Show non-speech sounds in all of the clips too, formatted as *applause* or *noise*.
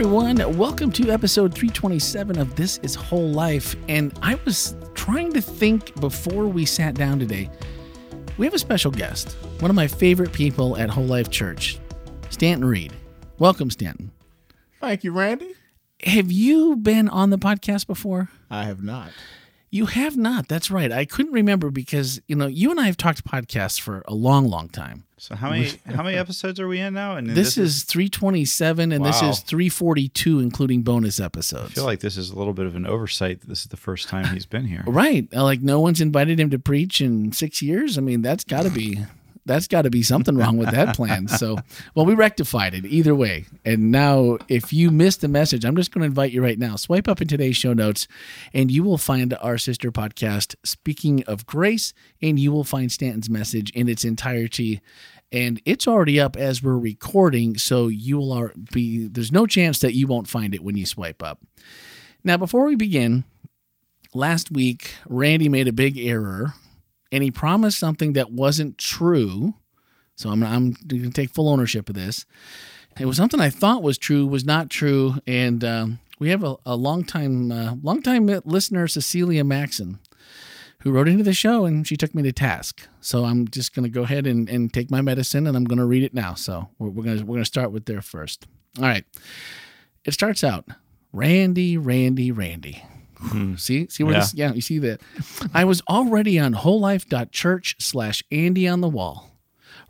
everyone. Welcome to episode 327 of This Is Whole Life. And I was trying to think before we sat down today. We have a special guest, one of my favorite people at Whole Life Church, Stanton Reed. Welcome, Stanton. Thank you, Randy. Have you been on the podcast before? I have not. You have not. That's right. I couldn't remember because, you know, you and I have talked podcasts for a long, long time. So how many *laughs* how many episodes are we in now? And This, is 327 and this is 342 including bonus episodes. I feel like this is a little bit of an oversight. This is the first time he's been here. *laughs* Right. Like no one's invited him to preach in six years. I mean, that's got to be that's got to be something wrong with that plan. So, *laughs* well, we rectified it either way. And now, if you missed the message, I'm just going to invite you right now. Swipe up in today's show notes, and you will find our sister podcast, Speaking of Grace, and you will find Stanton's message in its entirety. And it's already up as we're recording, so you will be. There's no chance that you won't find it when you swipe up. Now, before we begin, last week Randy made a big error and he promised something that wasn't true. So I'm I'm going to take full ownership of this. It was something I thought was true, was not true, and um, we have a, a long time uh, long time listener Cecilia Maxon who wrote into the show and she took me to task. So I'm just going to go ahead and, and take my medicine and I'm going to read it now. So we're, we're going we're going to start with there first. All right. It starts out Randy, Randy, Randy. Hmm. See, see where Yeah. this? Yeah, you see that. I was already on wholelife.church slash Andy on the wall,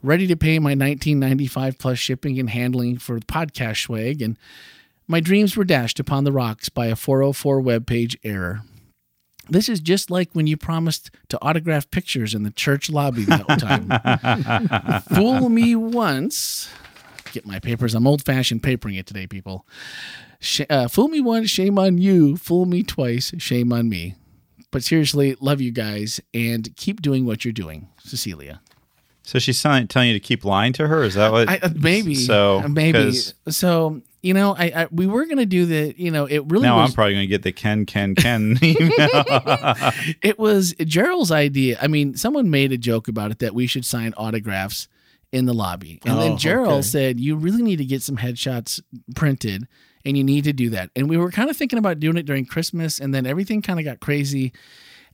ready to pay my 1995 plus shipping and handling for podcast swag, and my dreams were dashed upon the rocks by a 404 webpage error. This is just like when you promised to autograph pictures in the church lobby that time. *laughs* Fool me once. Get my papers. I'm old fashioned papering it today, people. Sh- uh, fool me once, shame on you. Fool me twice, shame on me. But seriously, love you guys and keep doing what you're doing, Cecilia. So she's telling, you to keep lying to her. Is that what? I, uh, maybe. So maybe. So you know, I, I we were gonna do the. You know, it really Now was. I'm probably going to get the Ken Ken Ken *laughs* email. *laughs* it was Gerald's idea. I mean, someone made a joke about it that we should sign autographs in the lobby. And then Oh, Gerald okay. said, You really need to get some headshots printed and you need to do that. And we were kind of thinking about doing it during Christmas and then everything kind of got crazy.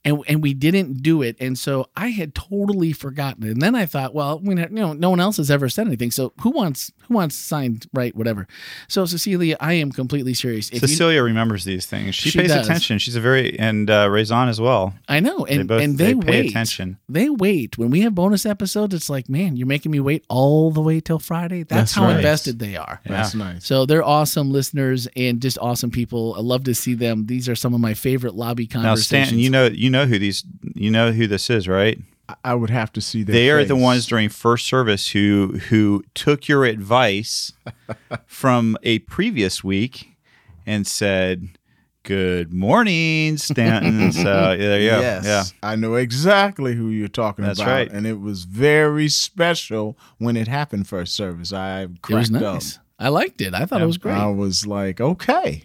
And, and we didn't do it, and so I had totally forgotten. it. And then I thought, well, we, you know, no one else has ever said anything. So who wants who wants signed right, whatever. So Cecilia, I am completely serious. If you, Cecilia remembers these things. She, She pays does. attention. She's a very and uh, Raison as well. I know, and They both and they, they, pay wait. attention. They wait. When we have bonus episodes, it's like, man, you're making me wait all the way till Friday. That's, That's how right. invested they are. That's nice. So they're awesome listeners and just awesome people. I love to see them. These are some of my favorite lobby conversations. Now, conversations. Stanton, you know you know who these you know who this is, right? I- I would have to see that. they are the ones during first service who who took your advice *laughs* from a previous week and said, "Good morning, Stanton." *laughs* so there you go. Yes, Yeah. I know exactly who you're talking That's about, right. and it was very special when it happened first service. I it was cracked nice. up. I liked it. I thought it was great. I was like, okay,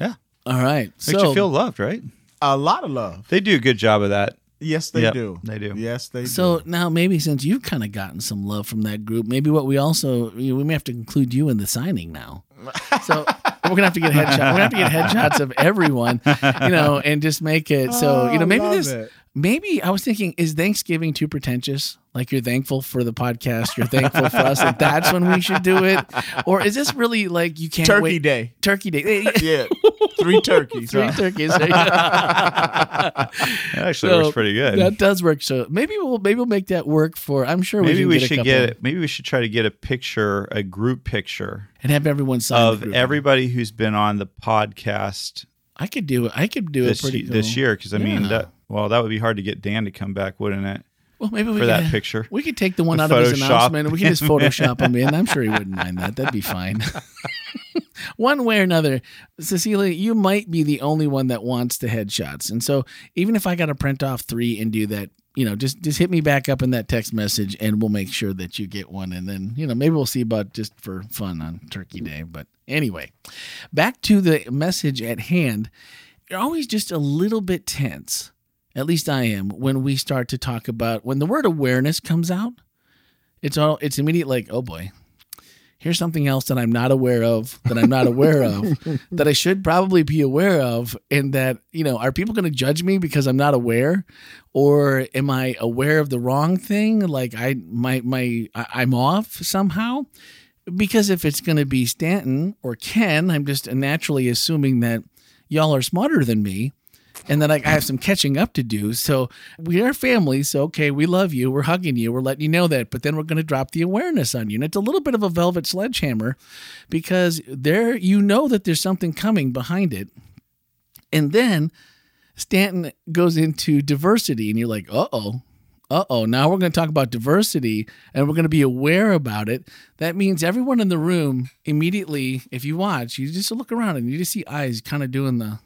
yeah. All right. Makes So you feel loved, right? A lot of love. They do a good job of that. Yes, they Yep, do. they do. Yes, they do. So do. now maybe since you've kind of gotten some love from that group, maybe what we also you know, we may have to include you in the signing now. So *laughs* we're gonna have to get headshots. We're gonna have to get headshots of everyone, you know, and just make it so you know maybe love this it. Maybe I was thinking is Thanksgiving too pretentious? Like you're thankful for the podcast, you're thankful for us, and that's when we should do it, or is this really like you can't Turkey wait? Day. Turkey Day. *laughs* Yeah, three turkeys. Three huh? turkeys. *laughs* That actually So, works pretty good. That does work. So maybe we'll maybe we'll make that work for. I'm sure maybe we, we, can should a get couple maybe we should try to get a picture, a group picture and have everyone sign the of group. everybody who's been on the podcast I could do it. I could do this it pretty this cool. year because I mean that well that would be hard to get Dan to come back, wouldn't it? Well, maybe we For that picture. We could take the one out of his announcement and we can just Photoshop him in. I'm sure he wouldn't mind that. That'd be fine. *laughs* one way or another, Cecilia, you might be the only one that wants the headshots. And so even if I got to print off three and do that, you know, just just hit me back up in that text message and we'll make sure that you get one. And then, you know, maybe we'll see about just for fun on Turkey Day. But anyway, back to the message at hand. You're always just a little bit tense. At least I am when we start to talk about when the word awareness comes out. It's all it's immediate like, oh boy, here's something else that I'm not aware of, that I'm not aware of, *laughs* that I should probably be aware of, and that, you know, are people going to judge me because I'm not aware? Or am I aware of the wrong thing? Like I, my, my, I'm off somehow? Because if it's going to be Stanton or Ken, I'm just naturally assuming that y'all are smarter than me and then I, I have some catching up to do. So we are family. So okay, we love you. We're hugging you. We're letting you know that. But then we're going to drop the awareness on you, and it's a little bit of a velvet sledgehammer because there you know that there's something coming behind it, and then Stanton goes into diversity, and you're like, uh oh. Uh oh, now we're going to talk about diversity and we're going to be aware about it. That means everyone in the room immediately, if you watch, you just look around and you just see eyes kind of doing the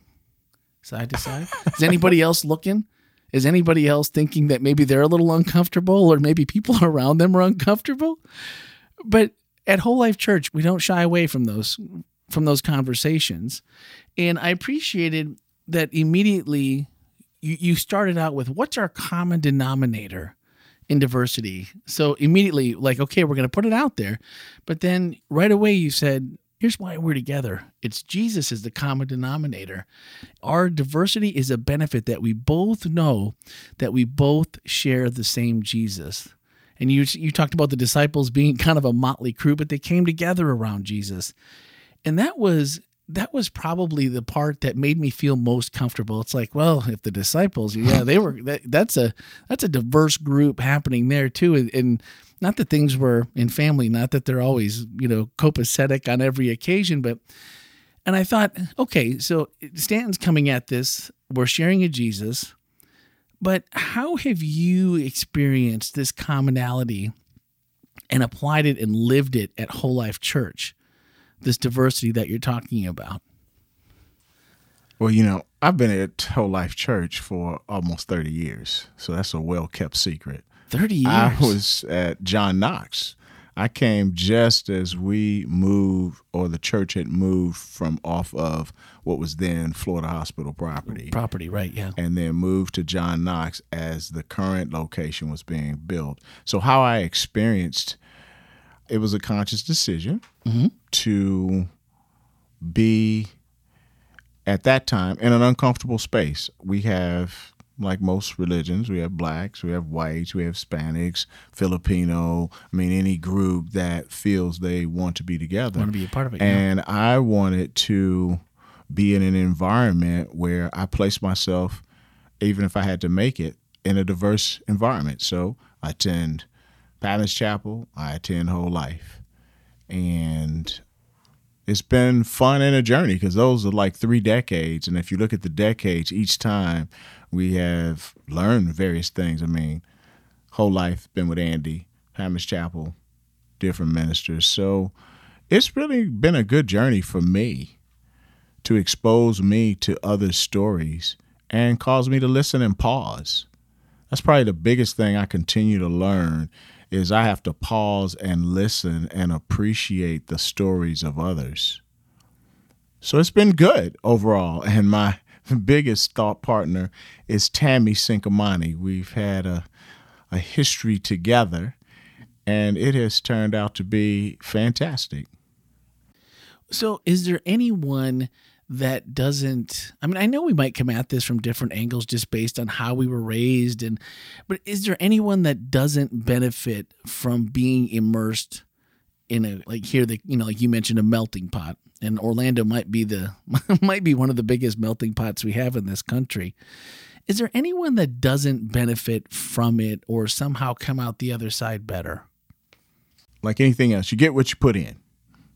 side to side. Is anybody else looking? Is anybody else thinking that maybe they're a little uncomfortable or maybe people *laughs* around them are uncomfortable? But at Whole Life Church, we don't shy away from those from those conversations. And I appreciated that immediately you, you started out with what's our common denominator in diversity. So immediately, like, okay, we're going to put it out there. But then right away, you said, here's why we're together it's Jesus is the common denominator. Our diversity is a benefit that we both know that we both share the same Jesus. And you, you talked about the disciples being kind of a motley crew, but they came together around Jesus. And that was that was probably the part that made me feel most comfortable. It's like, well, if the disciples, yeah, they were that, that's a that's a diverse group happening there too, and, and not that things were in family, not that they're always you know copacetic on every occasion, but and I thought, okay, so Stanton's coming at this, we're sharing a Jesus, but how have you experienced this commonality and applied it and lived it at Whole Life Church? This diversity that you're talking about. Well, you know, I've been at Whole Life Church for almost 30 years. So that's a well kept secret. 30 years. I was at John Knox. I came just as we moved, or the church had moved from off of what was then Florida Hospital property. property, right? Yeah. and then moved to John Knox as the current location was being built. So how I experienced it was a conscious decision mm-hmm. to be at that time in an uncomfortable space. We have like most religions, we have blacks, we have whites, we have Hispanics, Filipino, I mean any group that feels they want to be together. Want to be a part of it? yeah. And I wanted to be in an environment where I placed myself, even if I had to make it, in a diverse environment. So I attend Patmos Chapel, I attend Whole Life. And it's been fun and a journey because those are like three decades. And if you look at the decades, each time we have learned various things. I mean, Whole Life, been with Andy, Patmos Chapel, different ministers. So it's really been a good journey for me to expose me to other stories and cause me to listen and pause. That's probably the biggest thing I continue to learn is I have to pause and listen and appreciate the stories of others. So it's been good overall. *laughs* And my *laughs* biggest thought partner is Tammy Sinkamani. We've had a, a history together, and it has turned out to be fantastic. So, is there anyone that doesn't? I mean, I know we might come at this from different angles just based on how we were raised, and but is there anyone that doesn't benefit from being immersed in a like here the you know like you mentioned a melting pot, and Orlando might be the *laughs* might be one of the biggest melting pots we have in this country. Is there anyone that doesn't benefit from it or somehow come out the other side better? like anything else, you get what you put in.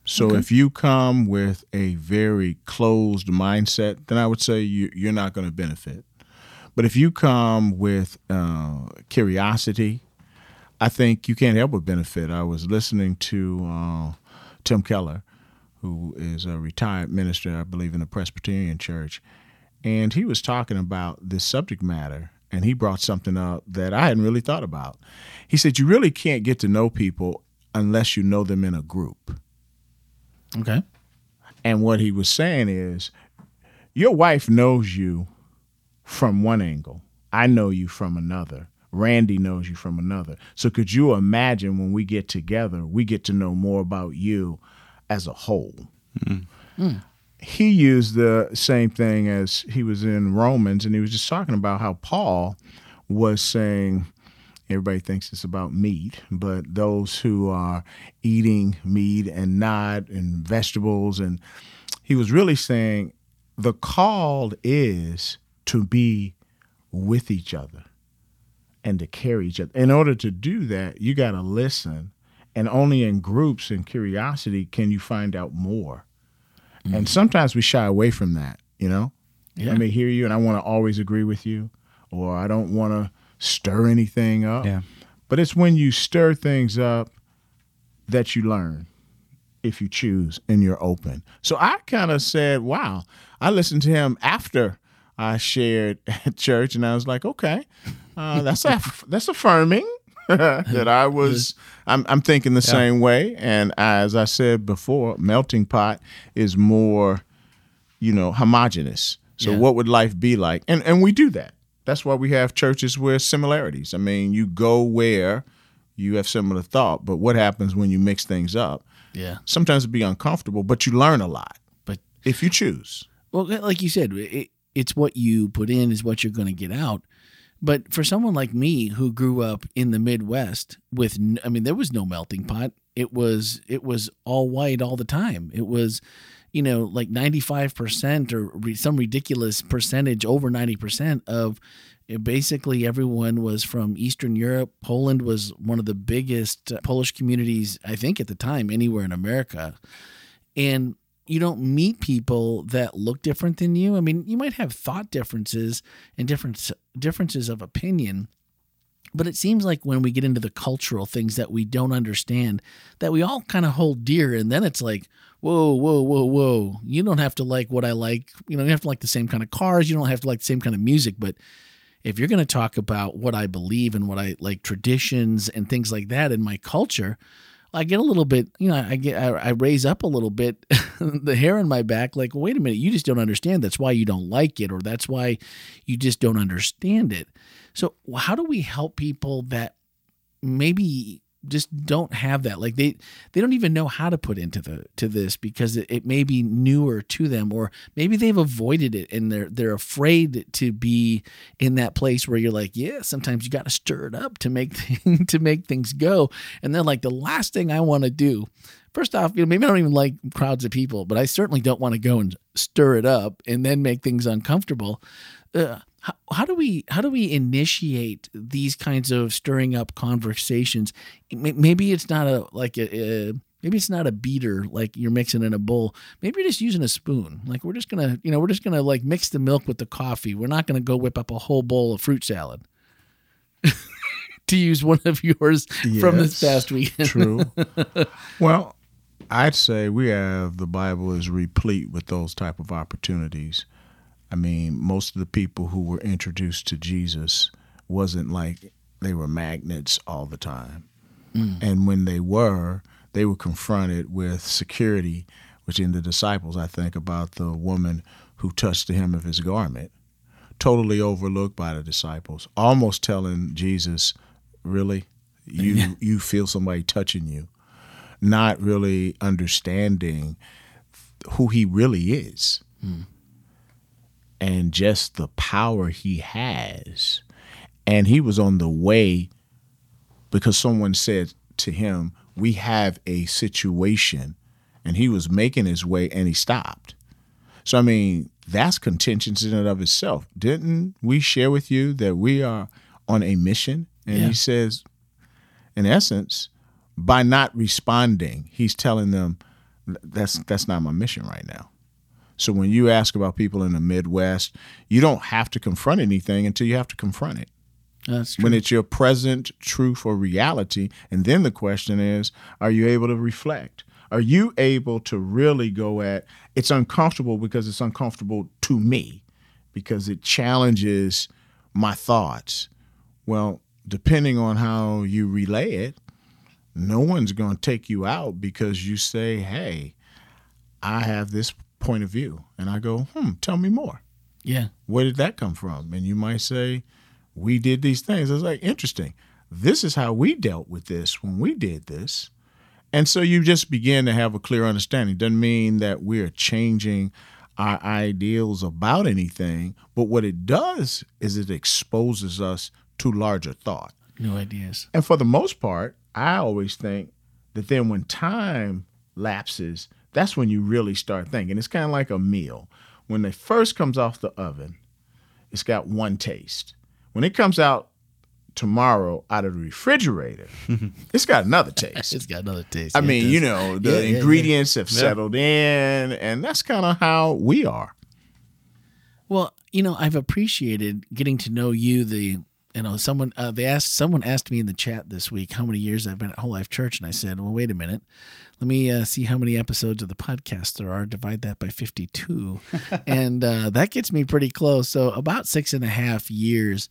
So if you come with a very closed mindset, then I would say you, you're not going to benefit. But if you come with uh, curiosity, I think you can't help but benefit. I was listening to uh, Tim Keller, who is a retired minister, I believe, in the Presbyterian Church, and he was talking about this subject matter. And he brought something up that I hadn't really thought about. He said, You really can't get to know people unless you know them in a group. Okay. And what he was saying is, your wife knows you from one angle. I know you from another. Randy knows you from another. So could you imagine when we get together, we get to know more about you as a whole? Hmm. Hmm. He used the same thing as he was in Romans, and he was just talking about how Paul was saying, everybody thinks it's about meat, but those who are eating meat and not, and vegetables, and he was really saying the call is to be with each other and to carry each other. In order to do that, you got to listen. And only in groups and curiosity can you find out more. And mm. sometimes we shy away from that, you know? Yeah. I may hear you and I want to always agree with you, or I don't want to stir anything up. Yeah. But it's when you stir things up that you learn if you choose and you're open. So I kind of said, wow. I listened to him after I shared *laughs* at church, and I was like, okay, uh, that's aff- that's affirming *laughs* that I was. I'm, I'm thinking the same way, and as I said before, melting pot is more, you know, homogenous. So Yeah. what would life be like? And and we do that. That's why we have churches where similarities. I mean, you go where you have similar thought, but what happens when you mix things up? Yeah. Sometimes it be uncomfortable, but you learn a lot But if you choose. Well, like you said, it, it's what you put in is what you're going to get out. But for someone like me who grew up in the Midwest with, I mean, there was no melting pot. It was it was all white all the time. It was, you know, like 95 percent or re- some ridiculous percentage, over 90 percent of. uh, Basically, everyone was from Eastern Europe. Poland was one of the biggest uh, Polish communities, I think, at the time, anywhere in America. And you don't meet people that look different than you. I mean, you might have thought differences and different differences of opinion, but it seems like when we get into the cultural things that we don't understand, that we all kind of hold dear, and then it's like, whoa, whoa, whoa, whoa! You don't have to like what I like. You know, you have to like the same kind of cars. You don't have to like the same kind of music, but if you're going to talk about what I believe and what I like traditions and things like that in my culture, I get a little bit, you know, I get, I, I raise up a little bit *laughs* the hair on my back. Like, wait a minute, you just don't understand. That's why you don't like it, or that's why you just don't understand it. So, how do we help people that maybe just don't have that? Like they they don't even know how to put into the to this because it, it may be newer to them, or maybe they've avoided it and they're they're afraid to be in that place where you're like, yeah, sometimes you got to stir it up to make *laughs* thing, to make things go. And then like the last thing I want to do, first off, you know, maybe I don't even like crowds of people, but I certainly don't want to go and stir it up and then make things uncomfortable. How, how do we how do we initiate these kinds of stirring up conversations? Maybe it's not a like a, a maybe it's not a beater like you're mixing in a bowl. Maybe you're just using a spoon. Like we're just gonna you know we're just gonna like mix the milk with the coffee. We're not gonna go whip up a whole bowl of fruit salad. *laughs* to use one of yours from this past weekend. *laughs* True. well, I'd say we have the Bible is replete with those type of opportunities. I mean, most of the people who were introduced to Jesus wasn't like they were magnets all the time. Mm. And when they were, they were confronted with security, which in the disciples, I think about the woman who touched the hem of his garment, totally overlooked by the disciples, almost telling Jesus, Really? You you feel somebody touching you, not really understanding who he really is. Mm. And just the power he has. And he was on the way because someone said to him, We have a situation. And he was making his way and he stopped. So, I mean, that's contention in and of itself. Didn't we share with you that we are on a mission? And Yeah. he says, in essence, by not responding, he's telling them that's that's not my mission right now. So when you ask about people in the Midwest, you don't have to confront anything until you have to confront it That's true. when it's your present truth or reality. And then the question is, are you able to reflect? Are you able to really go at it's uncomfortable because it's uncomfortable to me because it challenges my thoughts? Well, depending on how you relay it, no one's going to take you out because you say, hey, I have this point of view. And I go, hmm, tell me more yeah. where did that come from? And you might say, we did these things. I was like, interesting. This is how we dealt with this when we did this. And so you just begin to have a clear understanding. Doesn't mean that we're changing our ideals about anything, but what it does is it exposes us to larger thought. New ideas. And for the most part, I always think that then when time lapses, that's when you really start thinking. It's kind of like a meal. When it first comes off the oven, it's got one taste. When it comes out tomorrow out of the refrigerator, *laughs* it's got another taste. It's got another taste. I Yeah, mean, you know, the Yeah, yeah, yeah. ingredients have settled in, and that's kind of how we are. Well, you know, I've appreciated getting to know you. The you know, someone uh, they asked someone asked me in the chat this week how many years I've been at Whole Life Church, and I said, well, wait a minute, let me uh, see how many episodes of the podcast there are. Divide that by fifty-two, *laughs* and uh, that gets me pretty close. So about six and a half years,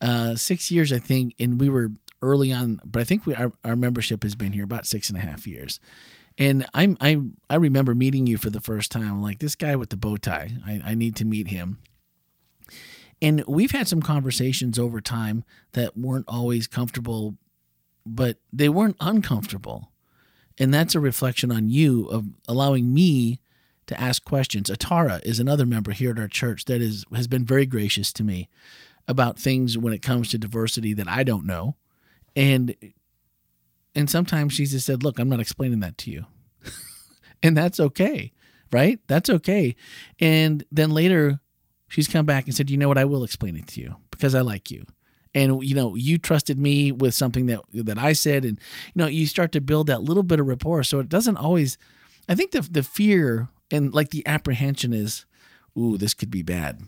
uh, six years, I think, and we were early on, but I think we our, our membership has been here about six and a half years. And I'm I I remember meeting you for the first time. I'm like this guy with the bow tie. I, I need to meet him. And we've had some conversations over time that weren't always comfortable, but they weren't uncomfortable. And that's a reflection on you of allowing me to ask questions. Atara is another member here at our church that is has been very gracious to me about things when it comes to diversity that I don't know. And and sometimes she just said, "Look, I'm not explaining that to you." *laughs* and that's okay, right? That's okay. And then later she's come back and said, "You know what? I will explain it to you because I like you." And you know, you trusted me with something that that I said and you know, you start to build that little bit of rapport. So it doesn't always I think the the fear and like the apprehension is, "Ooh, this could be bad."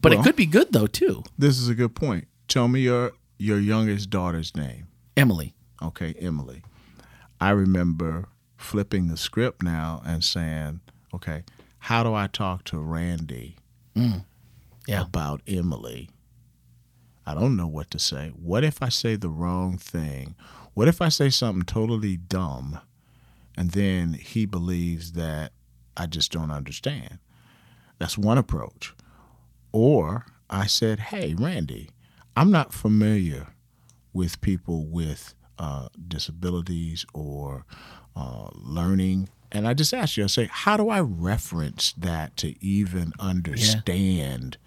But it could be good though, too. This is a good point. Tell me your your youngest daughter's name. Emily. Okay, Emily. I remember flipping the script now and saying, okay, how do I talk to Randy mm. Yeah. about Emily? I don't know what to say. What if I say the wrong thing? What if I say something totally dumb and then he believes that I just don't understand? That's one approach. Or I said, hey, Randy, I'm not familiar with people with uh, disabilities or uh, learning. And I just asked you, I say, how do I reference that to even understand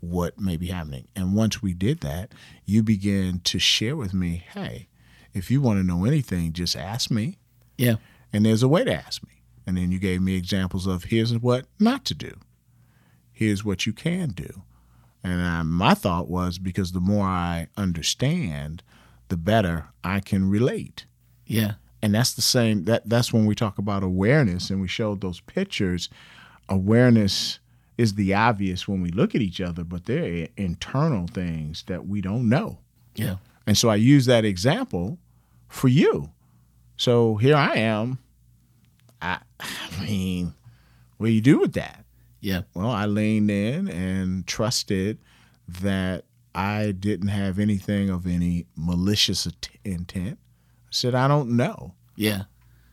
what may be happening? And once we did that, you began to share with me, hey, if you want to know anything, just ask me. Yeah. And there's a way to ask me. And then you gave me examples of here's what not to do. Here's what you can do. And I, my thought was because the more I understand, the better I can relate. Yeah. And that's the same that that's when we talk about awareness and we showed those pictures. Awareness is the obvious when we look at each other, but there are internal things that we don't know. Yeah. And so I use that example for you. So here I am. I, I mean, what do you do with that? Yeah. Well, I leaned in and trusted that I didn't have anything of any malicious int- intent. I said, I don't know. Yeah.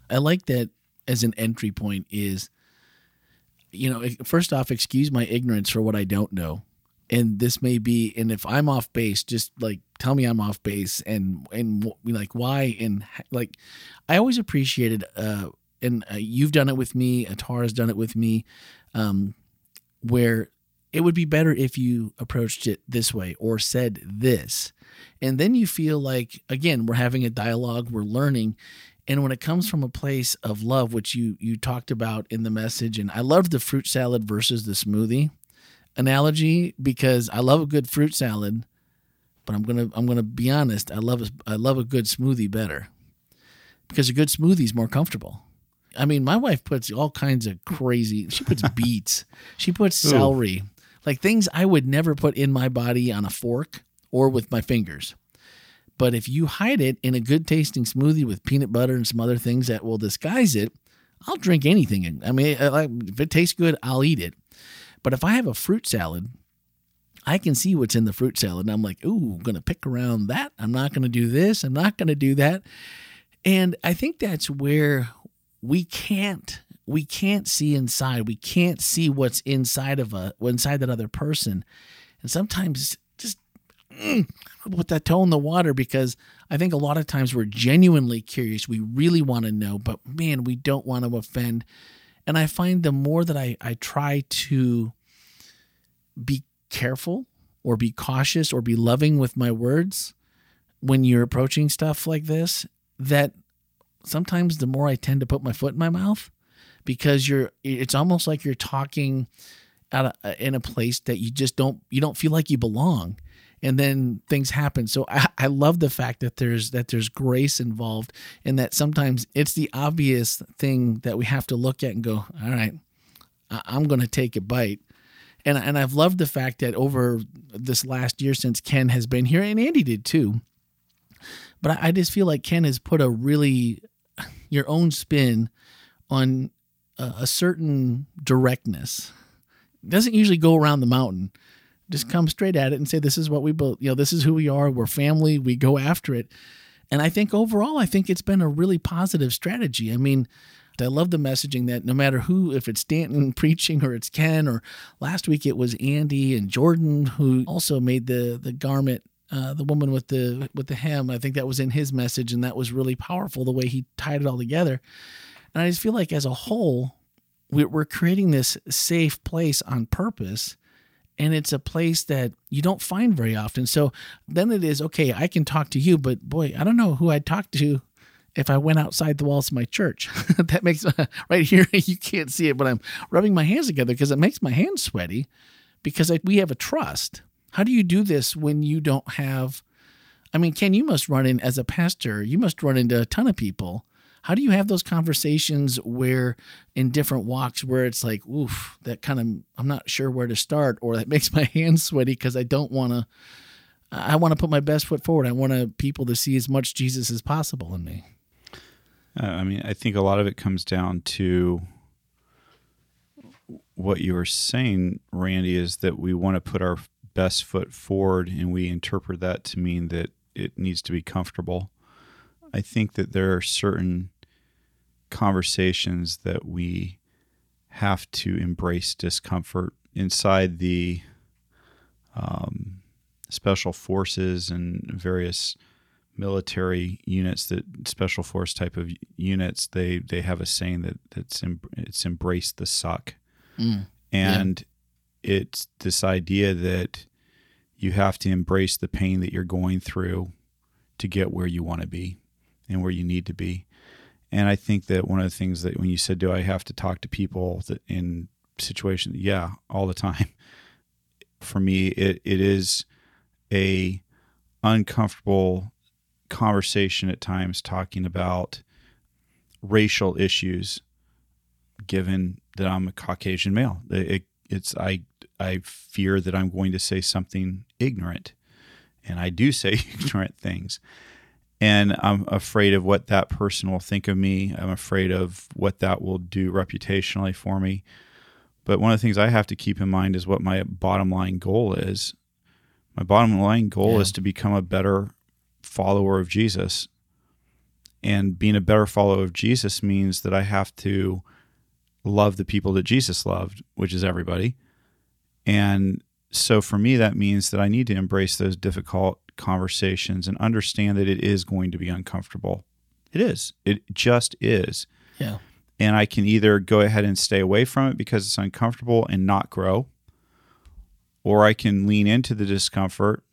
I like that as an entry point is you know, first off excuse my ignorance for what I don't know. And this may be and if I'm off base just like tell me I'm off base and and like why and like I always appreciated uh and uh, you've done it with me, Atara's done it with me um where it would be better if you approached it this way or said this. And then you feel like again, we're having a dialogue, we're learning and when it comes from a place of love, which you you talked about in the message, and I love the fruit salad versus the smoothie analogy because I love a good fruit salad, but I'm gonna I'm gonna be honest, I love a, I love a good smoothie better because a good smoothie is more comfortable. I mean, my wife puts all kinds of crazy. She puts *laughs* beets, she puts celery, like things I would never put in my body on a fork or with my fingers. But if you hide it in a good tasting smoothie with peanut butter and some other things that will disguise it, I'll drink anything. I mean, uh, if it tastes good, I'll eat it. But if I have a fruit salad, I can see what's in the fruit salad. And I'm like, ooh, I'm going to pick around that. I'm not going to do this. I'm not going to do that. And I think that's where we can't we can't see inside. We can't see what's inside of a inside that other person. And sometimes mm, put that toe in the water because I think a lot of times we're genuinely curious. We really want to know, but man, we don't want to offend. And I find the more that I, I try to be careful or be cautious or be loving with my words when you're approaching stuff like this, that sometimes the more I tend to put my foot in my mouth because you're it's almost like you're talking in a place that you just don't you don't feel like you belong and then things happen so I, I love the fact that there's that there's grace involved and that sometimes it's the obvious thing that we have to look at and go all right i'm going to take a bite and, and i've loved the fact that over this last year since ken has been here and andy did too but I, just feel like ken has put a really your own spin on a, a certain directness. Doesn't usually go around the mountain. Just come straight at it and say, "This is what we both, you know, this is who we are. We're family. We go after it." And I think overall, I think it's been a really positive strategy. I mean, I love the messaging that no matter who, if it's Stanton *laughs* preaching or it's Ken, or last week it was Andy and Jordan who also made the the garment uh, the woman with the with the hem. I think that was in his message, and that was really powerful the way he tied it all together. And I just feel like as a whole, we're creating this safe place on purpose. And it's a place that you don't find very often. So then it is okay, I can talk to you, but boy, I don't know who I'd talk to if I went outside the walls of my church. *laughs* that makes *laughs* right here, *laughs* you can't see it, but I'm rubbing my hands together because it makes my hands sweaty because I, we have a trust. How do you do this when you don't have? I mean, Ken, you must run in as a pastor, you must run into a ton of people how do you have those conversations where in different walks where it's like, oof, that kind of I'm not sure where to start, or that *laughs* makes my hands sweaty because I don't want to. I want to put my best foot forward. I want people to see as much Jesus as possible in me. Uh, I mean, I think a lot of it comes down to what you were saying, Randy, is that we want to put our best foot forward, and we interpret that to mean that it needs to be comfortable. I think that there are certain conversations that we have to embrace discomfort inside the um, special forces and various military units that special force type of units they they have a saying that that's em, it's embrace the suck. Mm, and yeah. it's this idea that you have to embrace the pain that you're going through to get where you want to be and where you need to be and I think that one of the things that when you said, "Do I have to talk to people that in situations?" Yeah, all the time. *laughs* For me, it it is a uncomfortable conversation at times talking about racial issues, given that I'm a Caucasian male. It, it's I I fear that I'm going to say something ignorant, and I do say *laughs* ignorant things and I'm afraid of what that person will think of me. I'm afraid of what that will do reputationally for me. But one of the things I have to keep in mind is what my bottom line goal is. My bottom line goal yeah. is to become a better follower of Jesus. And being a better follower of Jesus means that I have to love the people that Jesus loved, which is everybody. And so for me, that means that I need to embrace those difficult conversations and understand that it is going to be uncomfortable. It is. It just is. Yeah. And I can either go ahead and stay away from it because it's uncomfortable and not grow, or I can lean into the discomfort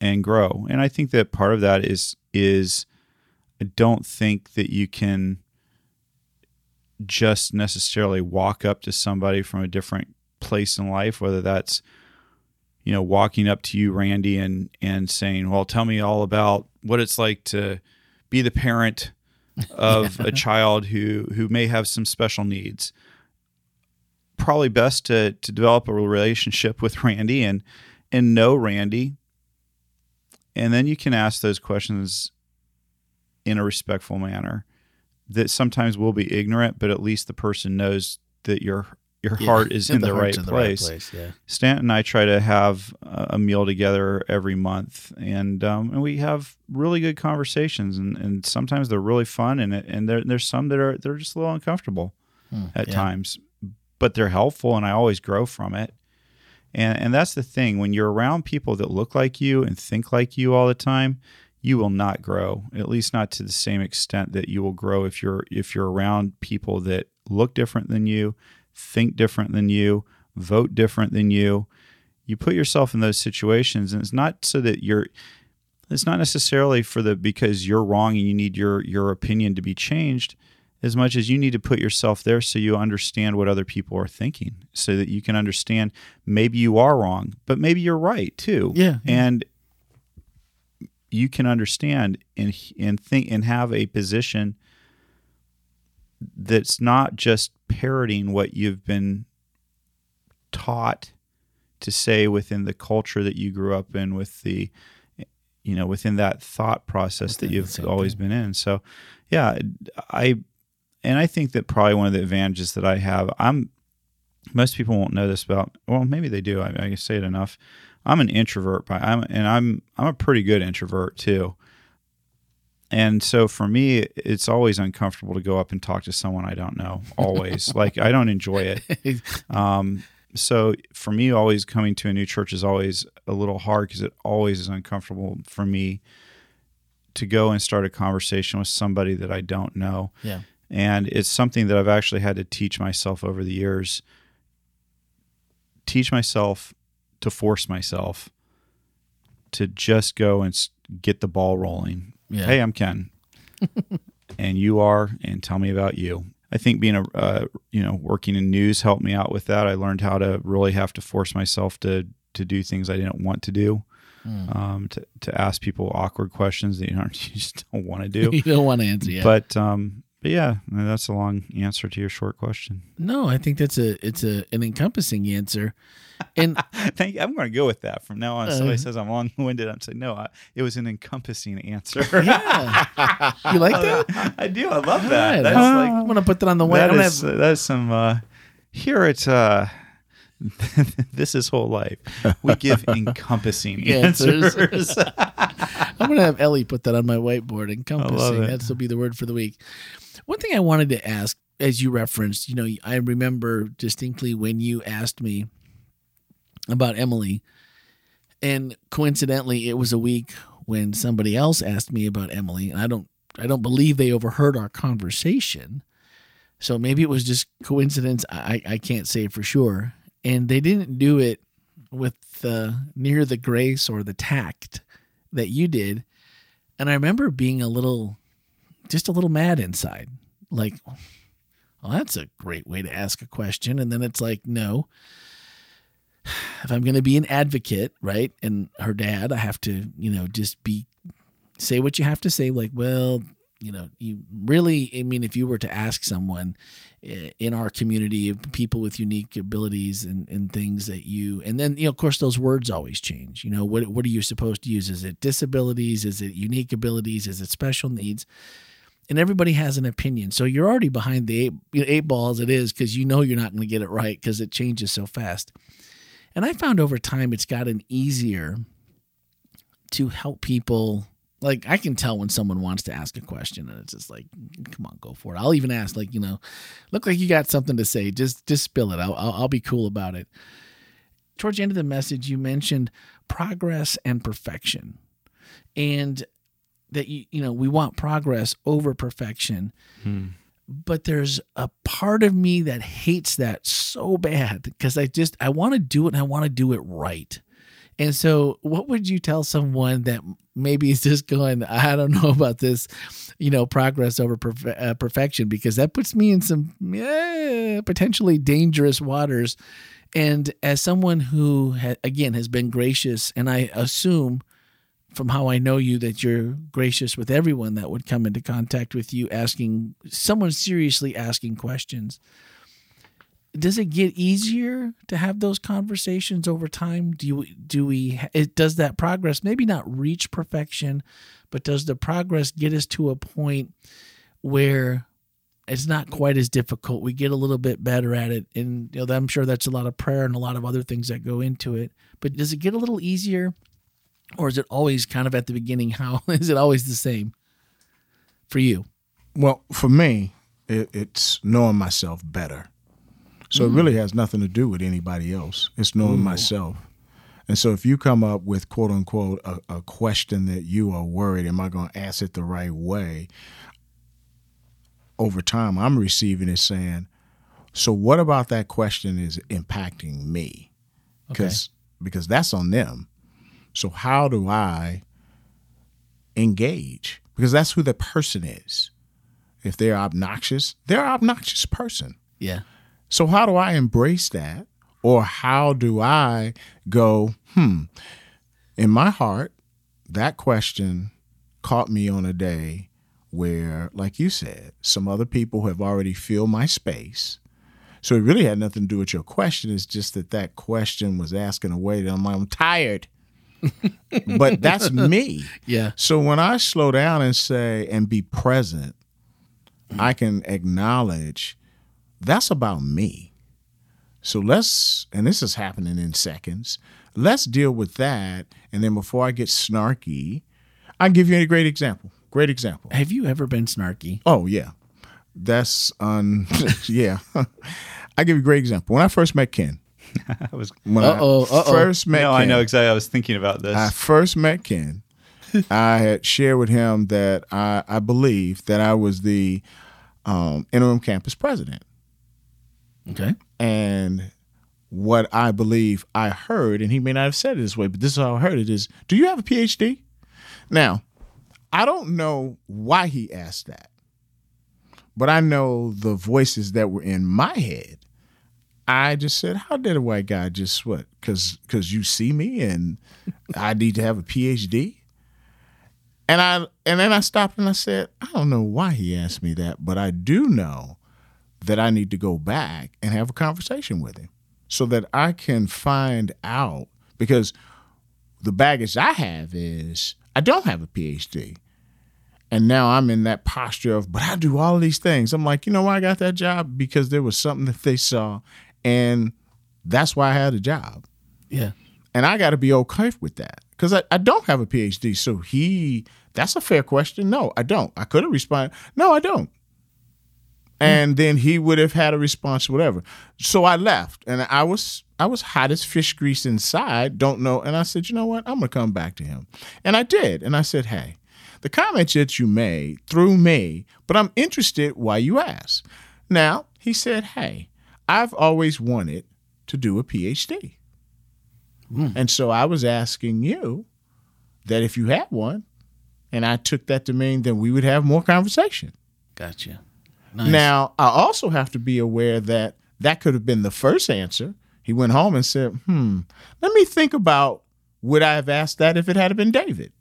and grow. And I think that part of that is is I don't think that you can just necessarily walk up to somebody from a different place in life, whether that's you know, walking up to you, Randy, and and saying, "Well, tell me all about what it's like to be the parent of *laughs* a child who who may have some special needs." Probably best to to develop a relationship with Randy and and know Randy, and then you can ask those questions in a respectful manner. That sometimes will be ignorant, but at least the person knows that you're your yeah, heart is in the, the right, in the place. right place. Yeah. Stanton and I try to have a meal together every month, and um, and we have really good conversations, and, and sometimes they're really fun, and and there, there's some that are they're just a little uncomfortable hmm, at yeah. times, but they're helpful, and I always grow from it. And and that's the thing when you're around people that look like you and think like you all the time, you will not grow. At least not to the same extent that you will grow if you're if you're around people that look different than you, think different than you, vote different than you. You put yourself in those situations and it's not so that you're it's not necessarily for the because you're wrong and you need your your opinion to be changed as much as you need to put yourself there so you understand what other people are thinking so that you can understand maybe you are wrong but maybe you're right too Yeah, yeah. and you can understand and and think and have a position that's not just parroting what you've been taught to say within the culture that you grew up in with the you know within that thought process that Within you've always thing. been in. So yeah i and i think that probably one of the advantages that i have i'm most people won't know this about well maybe they do i, I say it enough. I'm an introvert by i'm and i'm i'm a pretty good introvert too and so for me it's always uncomfortable to go up and talk to someone i don't know always *laughs* like i don't enjoy it *laughs* um, so for me, always coming to a new church is always a little hard because it always is uncomfortable for me to go and start a conversation with somebody that I don't know. Yeah. And it's something that I've actually had to teach myself over the years. Teach myself to force myself to just go and get the ball rolling. Yeah. Hey, I'm Ken, *laughs* and you are, and tell me about you. I think being a uh, you know working in news helped me out with that. I learned how to really have to force myself to to do things I didn't want to do, Hmm. um, to to ask people awkward questions that you, aren't, *laughs* you just don't want to do. *laughs* you don't want to answer yet. But um, but yeah, that's a long answer to your short question. no, I think that's a it's a an encompassing answer. And *laughs* Thank you. I'm going to go with that from now on. If somebody Uh, says I'm long winded. I'm saying no. I, it was an encompassing answer. yeah, you like *laughs* that? I do. I love that. right, That's I'm like gonna put that on the way. that I'm gonna have- that is some uh, here it's. uh, *laughs* this is whole life. We give encompassing Answers. I'm gonna have Ellie put that on my whiteboard. Encompassing. That's will be the word for the week. One thing I wanted to ask, as you referenced, you know, I remember distinctly when you asked me about Emily, and coincidentally, it was a week when somebody else asked me about Emily, and I don't, I don't believe they overheard our conversation. So maybe it was just coincidence. I, I can't say for sure. And they didn't do it with uh, near the grace or the tact that you did. And I remember being a little, just a little mad inside. Like, well, that's a great way to ask a question. And then it's like, no. *sighs* If I'm going to be an advocate, right? And her dad, I have to, you know, just be, say what you have to say. Like, well, you know, you really, I mean, if you were to ask someone eh, in our community of people with unique abilities and, and things that you, and then, you know, of course, those words always change. You know, what, what are you supposed to use? Is it disabilities? Is it unique abilities? Is it special needs? And everybody has an opinion. So you're already behind the eight, eight ball as it is because you know you're not going to get it right because it changes so fast. And I found over time it's gotten easier to help people like I can tell when someone wants to ask a question and it's just like come on go for it. I'll even ask like, you know, look like you got something to say. Just just spill it. I'll I'll, I'll be cool about it. Towards the end of the message you mentioned progress and perfection. And that you you know, we want progress over perfection. But there's a part of me that hates that so bad because I just I want to do it and I want to do it right. And so, what would you tell someone that maybe is just going, I don't know about this, you know, progress over perfe- uh, perfection, because that puts me in some eh, potentially dangerous waters. And as someone who, ha- again, has been gracious, and I assume from how I know you that you're gracious with everyone that would come into contact with you, asking someone seriously asking questions. Does it get easier to have those conversations over time? Do you do we it does that progress maybe not reach perfection but does the progress get us to a point where it's not quite as difficult? We get a little bit better at it. And you know i'm sure that's a lot of prayer and a lot of other things that go into it but does it get a little easier or is it always kind of at the beginning how *laughs* is it always the same for you Well, for me, it, it's knowing myself better. So it really mm. has nothing to do with anybody else. It's knowing myself. And so if you come up with quote unquote a, a question that you are worried, am I going to ask it the right way? Over time, I'm receiving it saying, so what about that question is impacting me? Because because that's on them. So how do I engage? Because that's who the person is. If they're obnoxious, they're an obnoxious person. Yeah. So how do I embrace that? Or how do I go, hmm, in my heart, that question caught me on a day where, like you said, some other people have already filled my space. So it really had nothing to do with your question. It's just that that question was asked in a way that I'm, like, I'm tired. But that's me. *laughs* Yeah. So when I slow down and say and be present, I can acknowledge that's about me. So let's, and this is happening in seconds, let's deal with that. And then before I get snarky, I'll give you a great example. Great example. Have you ever been snarky? Oh, yeah. That's on, *laughs* yeah. *laughs* I give you a great example. When I first met Ken, *laughs* I was. when Uh-oh, I uh-oh. first met No, Ken, I know exactly. I was thinking about this. I first met Ken, *laughs* I had shared with him that I, I believe that I was the um, interim campus president. Okay. And what I believe I heard, and he may not have said it this way, but this is how I heard it is, do you have a PhD? Now, I don't know why he asked that, but I know the voices that were in my head. I just said, how did a white guy just what? Because because you see me and I need to have a PhD? And I and then I stopped and I said, I don't know why he asked me that, but I do know that I need to go back and have a conversation with him so that I can find out because the baggage I have is I don't have a PhD. And now I'm in that posture of, but I do all these things. I'm like, you know why I got that job? Because there was something that they saw, and that's why I had a job. Yeah. And I got to be okay with that because I, I don't have a PhD. So he, that's a fair question. No, I don't. I could have responded, no, I don't. Hmm. And then he would have had a response, whatever. So I left, and I was I was hot as fish grease inside. Don't know, and I said, you know what? I'm gonna come back to him, and I did. And I said, hey, the comments that you made through me, but I'm interested why you asked. Now he said, hey, I've always wanted to do a PhD. And so I was asking you that if you had one, and I took that to mean that we would have more conversation. Gotcha. Nice. Now, I also have to be aware that that could have been the first answer. He went home and said, hmm, let me think about would I have asked that if it had been David?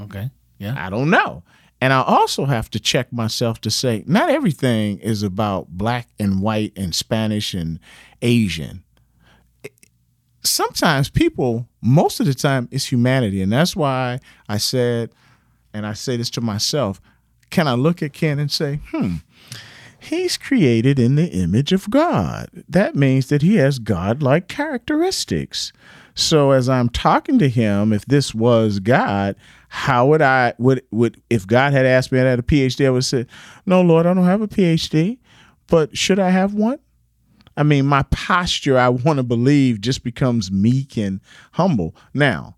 Okay. Yeah. I don't know. And I also have to check myself to say, not everything is about black and white and Spanish and Asian. Sometimes people, most of the time, it's humanity. And that's why I said, and I say this to myself, can I look at Ken and say, hmm, he's created in the image of God. That means that he has God-like characteristics. So as I'm talking to him, if this was God, how would I would would if God had asked me I had a PhD, I would say, No, Lord, I don't have a PhD, but should I have one? I mean, my posture, I want to believe, just becomes meek and humble. Now,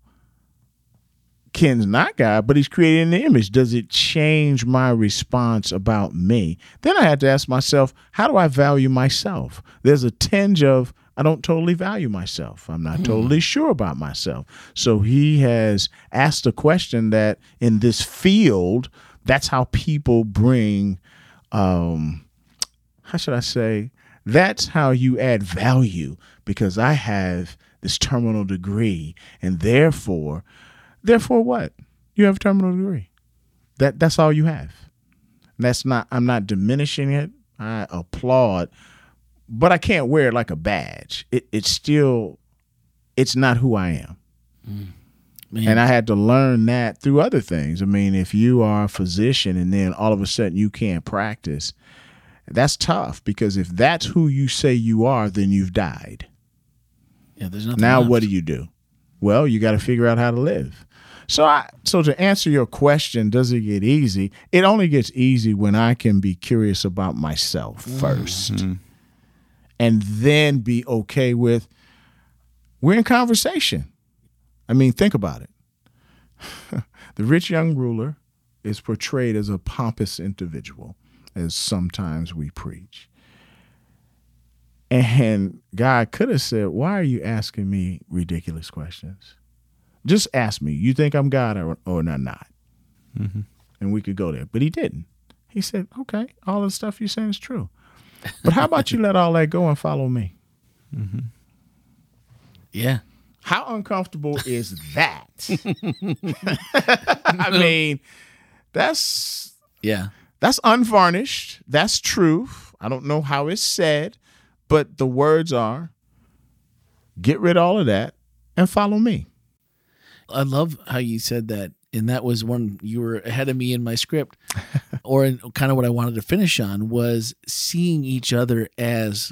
Ken's not God, but he's created in the image. Does it change my response about me? Then I had to ask myself, how do I value myself? There's a tinge of, I don't totally value myself. I'm not totally sure about myself. So he has asked a question that in this field, that's how people bring, um, how should I say? That's how you add value because I have this terminal degree and therefore Therefore, what? You have a terminal degree. That that's all you have. That's not. I'm not diminishing it. I applaud, but I can't wear it like a badge. It it's still, it's not who I am. Mm. Man. And I had to learn that through other things. I mean, if you are a physician and then all of a sudden you can't practice, that's tough because if that's who you say you are, then you've died. yeah. There's nothing. Now left. what do you do? Well, you got to figure out how to live. So I so to answer your question, does it get easy? It only gets easy when I can be curious about myself mm-hmm. first. And then be okay with we're in conversation. I mean, think about it. *laughs* the rich young ruler is portrayed as a pompous individual, as sometimes we preach. And God could have said, Why are you asking me ridiculous questions? Just ask me, you think I'm God or, or not? Mm-hmm. And we could go there. But he didn't. He said, Okay, all the stuff you're saying is true. But how about you let all that go and follow me? Mm-hmm. Yeah. How uncomfortable is that? *laughs* I mean, that's yeah. That's unvarnished. That's truth. I don't know how it's said, but the words are get rid of all of that and follow me. I love how you said that. And that was one you were ahead of me in my script, *laughs* or in kind of what I wanted to finish on was seeing each other as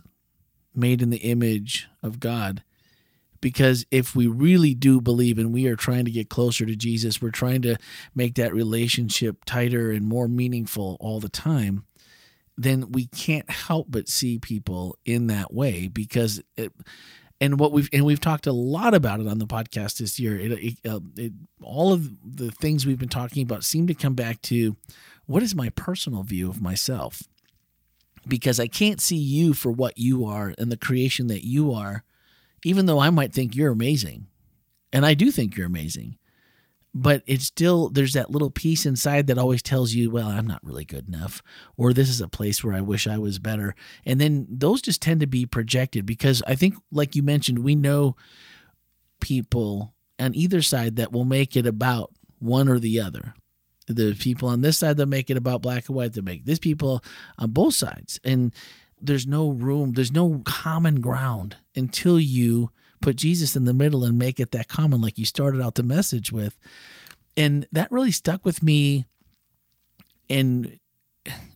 made in the image of God. Because if we really do believe and we are trying to get closer to Jesus, we're trying to make that relationship tighter and more meaningful all the time, then we can't help but see people in that way because it, and what we've and we've talked a lot about it on the podcast this year. It, it, uh, it, all of the things we've been talking about seem to come back to what is my personal view of myself, because I can't see you for what you are and the creation that you are even though I might think you're amazing, and I do think you're amazing, but it's still, there's that little piece inside that always tells you, well, I'm not really good enough, or this is a place where I wish I was better. And then those just tend to be projected because I think, like you mentioned, we know people on either side that will make it about one or the other the people on this side that make it about black and white that make these people on both sides and there's no room, there's no common ground until you put Jesus in the middle and make it that common, like you started out the message with. And that really stuck with me and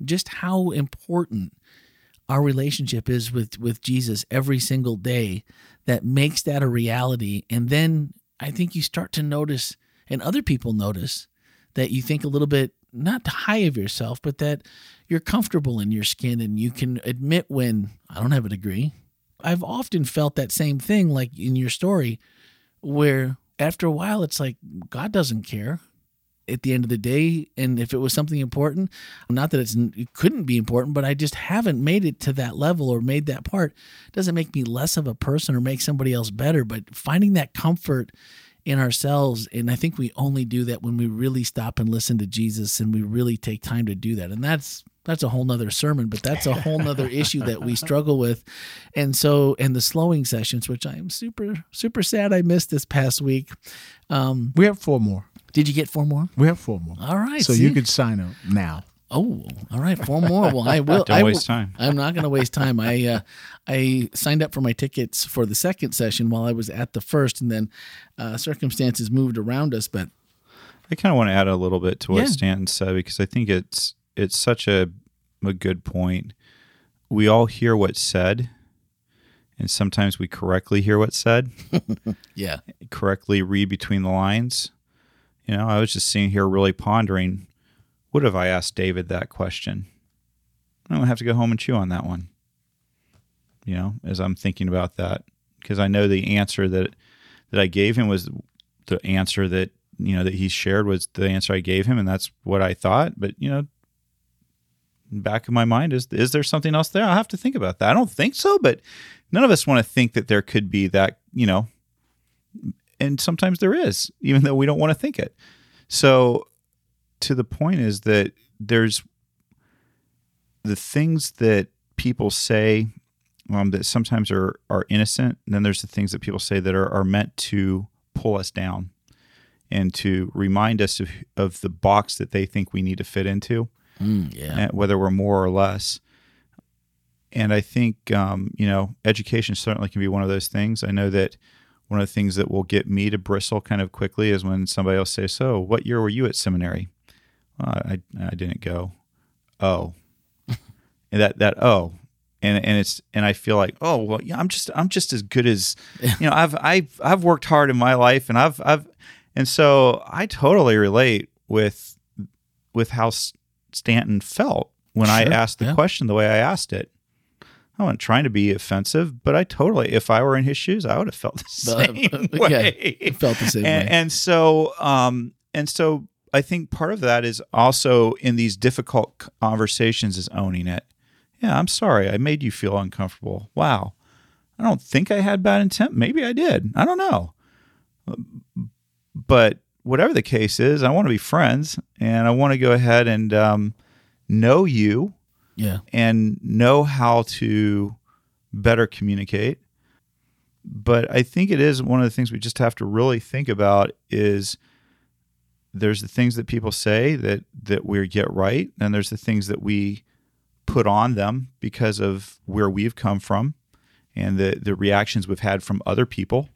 just how important our relationship is with with Jesus every single day that makes that a reality and then I think you start to notice and other people notice that you think a little bit not high of yourself but that you're comfortable in your skin and you can admit when I don't have a degree. I've often felt that same thing, like in your story, where after a while it's like God doesn't care at the end of the day. And if it was something important, not that it couldn't be important, but I just haven't made it to that level or made that part, it doesn't make me less of a person or make somebody else better. But finding that comfort in ourselves. And I think we only do that when we really stop and listen to Jesus and we really take time to do that. And that's that's a whole nother sermon, but that's a whole nother *laughs* issue that we struggle with. And so, and the slowing sessions, which I am super, super sad I missed this past week. Um, we have four more. Did you get four more? We have four more. All right. So see? you could sign up now. Oh, all right, four more. Well, I will. *laughs* Don't I waste time. I'm not going to waste time. I uh, I signed up for my tickets for the second session while I was at the first, and then uh, circumstances moved around us. But I kind of want to add a little bit to what yeah. Stanton said because I think it's it's such a a good point. We all hear what's said, and sometimes we correctly hear what's said. *laughs* yeah, correctly read between the lines. You know, I was just sitting here really pondering what if I asked David that question? I'm gonna have to go home and chew on that one. You know, as I'm thinking about that, because I know the answer that that I gave him was the answer that you know that he shared was the answer I gave him, and that's what I thought. But you know, back of my mind is is there something else there? I have to think about that. I don't think so, but none of us want to think that there could be that. You know, and sometimes there is, even though we don't want to think it. So to the point is that there's the things that people say um, that sometimes are are innocent, and then there's the things that people say that are, are meant to pull us down and to remind us of, of the box that they think we need to fit into, mm, yeah. whether we're more or less. And I think um, you know, education certainly can be one of those things. I know that one of the things that will get me to bristle kind of quickly is when somebody else says, "So, what year were you at seminary?" I I didn't go. Oh, *laughs* and that that oh, and and it's and I feel like oh well yeah I'm just I'm just as good as you know I've I've I've worked hard in my life and I've I've and so I totally relate with with how Stanton felt when sure, I asked the yeah. question the way I asked it. I wasn't trying to be offensive, but I totally, if I were in his shoes, I would have felt the *laughs* same yeah, way. it felt the same and, way. and so, um, and so I think part of that is also in these difficult conversations is owning it. Yeah, I'm sorry. I made you feel uncomfortable. Wow. I don't think I had bad intent. Maybe I did. I don't know. But whatever the case is, I want to be friends and I want to go ahead and um, know you yeah. and know how to better communicate. But I think it is one of the things we just have to really think about is there's the things that people say that that we get right, and there's the things that we put on them because of where we've come from and the the reactions we've had from other people.